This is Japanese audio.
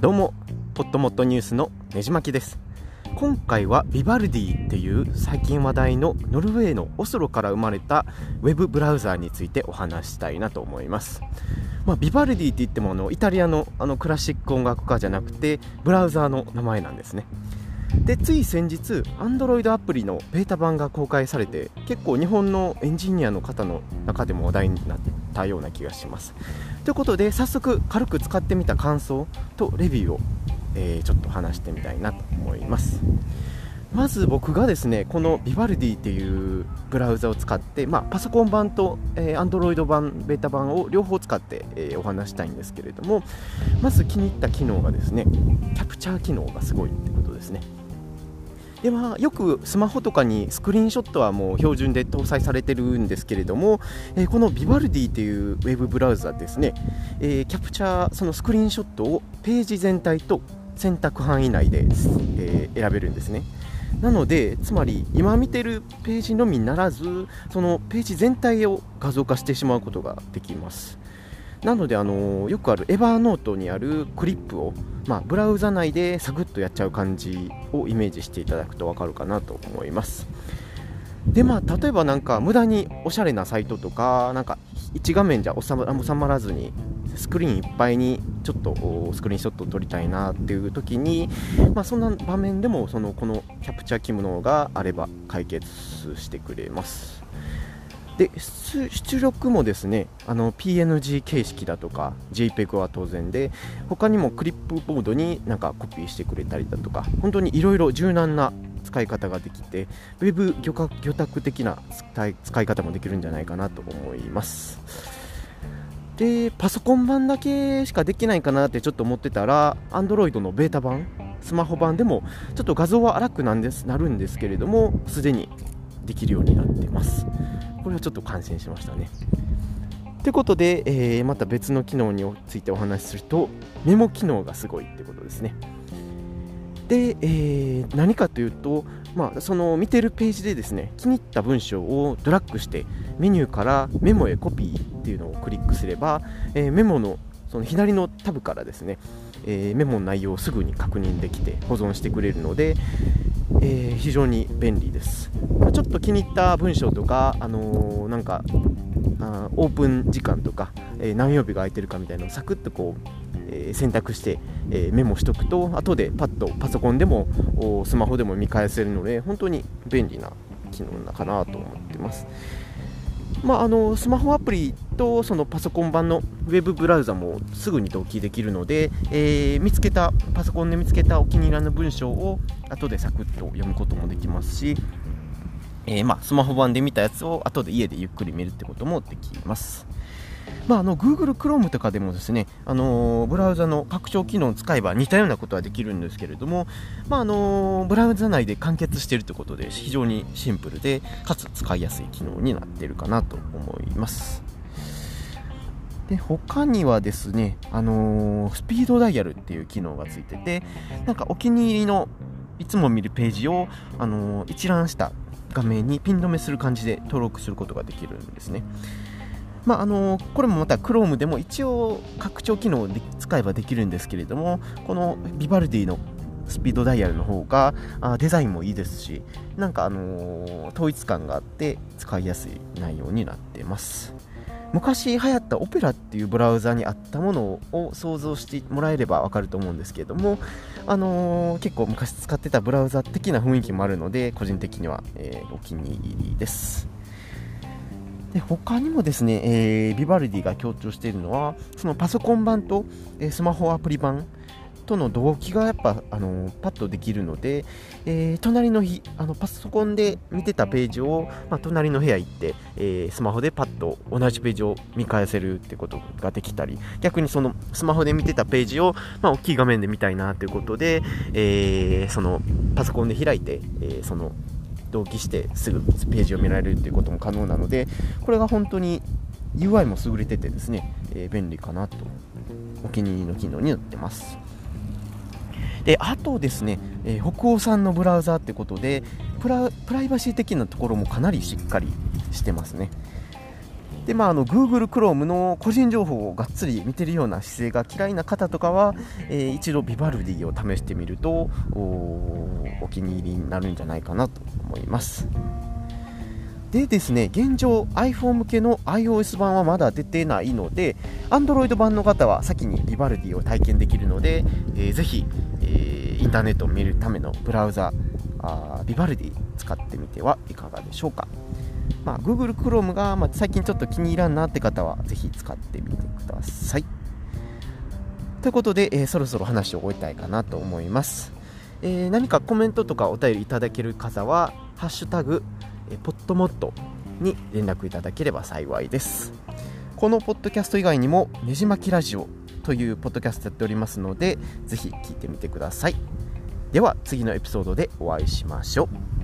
どうもポットモットニュースのねじまきです。今回はビバルディっていう最近話題のノルウェーのオスロから生まれたウェブブラウザーについてお話したいなと思います。まあ、ビバルディって言ってもあのイタリアのあのクラシック音楽家じゃなくてブラウザーの名前なんですね。でつい先日 Android アプリのベータ版が公開されて結構日本のエンジニアの方の中でも話題になってたような気がします。ということで早速軽く使ってみた感想とレビューを、えー、ちょっと話してみたいなと思います。まず僕がですねこのビバルディっていうブラウザを使って、まあ、パソコン版と、えー、Android 版、ベータ版を両方使って、えー、お話したいんですけれどもまず気に入った機能がですねキャプチャー機能がすごいってことですね。でまあ、よくスマホとかにスクリーンショットはもう標準で搭載されてるんですけれども、えー、このビバルディというウェブブラウザですね、え、キャプチャーそのスクリーンショットをページ全体と選択範囲内で、え、選べるんですね。なのでつまり今見てるページのみならずそのページ全体を画像化してしまうことができます。なのであのよくあるエヴァーノートにあるクリップを、まあ、ブラウザ内でサクッとやっちゃう感じをイメージしていただくと分かるかなと思います。でまあ例えばなんか無駄におしゃれなサイトとかなんか1画面じゃ収まらずにスクリーンいっぱいにちょっとスクリーンショットを撮りたいなっていう時に、まあ、そんな場面でもそのこのキャプチャー機能があれば解決してくれます。で出力もですねあの PNG 形式だとか JPEG は当然で他にもクリップボードになんかコピーしてくれたりだとか本当にいろいろ柔軟な使い方ができてウェブ魚拓的な使い方もできるんじゃないかなと思います。でパソコン版だけしかできないかなってちょっと思ってたら Android のベータ版スマホ版でもちょっと画像は荒くなんですなるんですけれどもすでにできるようになってます。これはちょっと感心しましたね。ということで、えー、また別の機能についてお話しするとメモ機能がすごいってことですね。で、えー、何かというと、まあ、その見てるページでですね気に入った文章をドラッグしてメニューからメモへコピーっていうのをクリックすれば、えー、メモのその左のタブからですね、え、メモの内容をすぐに確認できて保存してくれるので、えー、非常に便利です、ちょっと気に入った文章とか、あのー、なんかあオープン時間とか、えー、何曜日が空いてるかみたいなのをサクッとこう、え選択して、えメモしとくと後でパッとパソコンでもスマホでも見返せるので本当に便利な機能なかなと思ってます。まあ、あのスマホアプリとそのパソコン版のウェブブラウザもすぐに同期できるので、えー、見つけたパソコンで見つけたお気に入りの文章を後でサクッと読むこともできますし、えー、まあ、スマホ版で見たやつを後で家でゆっくり見るってこともできます。まあ、あの Google Chrome とかでもですね、あの、ブラウザの拡張機能を使えば似たようなことはできるんですけれども、まああの、ブラウザ内で完結しているということで非常にシンプルでかつ使いやすい機能になっているかなと思いますで他にはですね、あの、スピードダイヤルっていう機能がついててなんかお気に入りのいつも見るページを、あの一覧した画面にピン止めする感じで登録することができるんですね。まあ、あのこれもまた Chrome でも一応拡張機能で使えばできるんですけれどもこのビバルディのスピードダイヤルの方があデザインもいいですしなんかあの、統一感があって使いやすい内容になってます。昔流行ったオペラっていうブラウザにあったものを想像してもらえればわかると思うんですけれども、あのー、結構昔使ってたブラウザ的な雰囲気もあるので個人的には、えー、お気に入りです。で他にもですね、えー、ビバルディが強調しているのはそのパソコン版と、えー、スマホアプリ版との同期がやっぱ、あのー、パッとできるので、えー、隣の日あのパソコンで見てたページを、まあ、隣の部屋行って、えー、スマホでパッと同じページを見返せるってことができたり逆にそのスマホで見てたページを、まあ、大きい画面で見たいなということで、えそのパソコンで開いて、えその同期してすぐページを見られるということも可能なのでこれが本当に UI も優れててですね、えー、便利かなと。お気に入りの機能になってます。であとですね、えー、北欧産のブラウザーってことでプライバシー的なところもかなりしっかりしてますね。でまあ、あの Google Chrome の個人情報をがっつり見てるような姿勢が嫌いな方とかは、えー、一度ビバルディを試してみるとお気に入りになるんじゃないかなと。思いますでですね現状 iPhone 向けの iOS 版はまだ出てないので Android 版の方は先にビバルディを体験できるので、えー、ぜひ、えー、インターネットを見るためのブラウザあビバルディ使ってみてはいかがでしょうかまあ、Google Chrome が、まあ、最近ちょっと気に入らんなって方はぜひ使ってみてください。ということで、えー、そろそろ話を終えたいかなと思います。えー、何かコメントとかお便りいただける方は、ハッシュタグ、え、ポットモットに連絡いただければ幸いです。このポッドキャスト以外にも、ねじ巻きラジオというポッドキャストやっておりますので、ぜひ聞いてみてください。では、次のエピソードでお会いしましょう。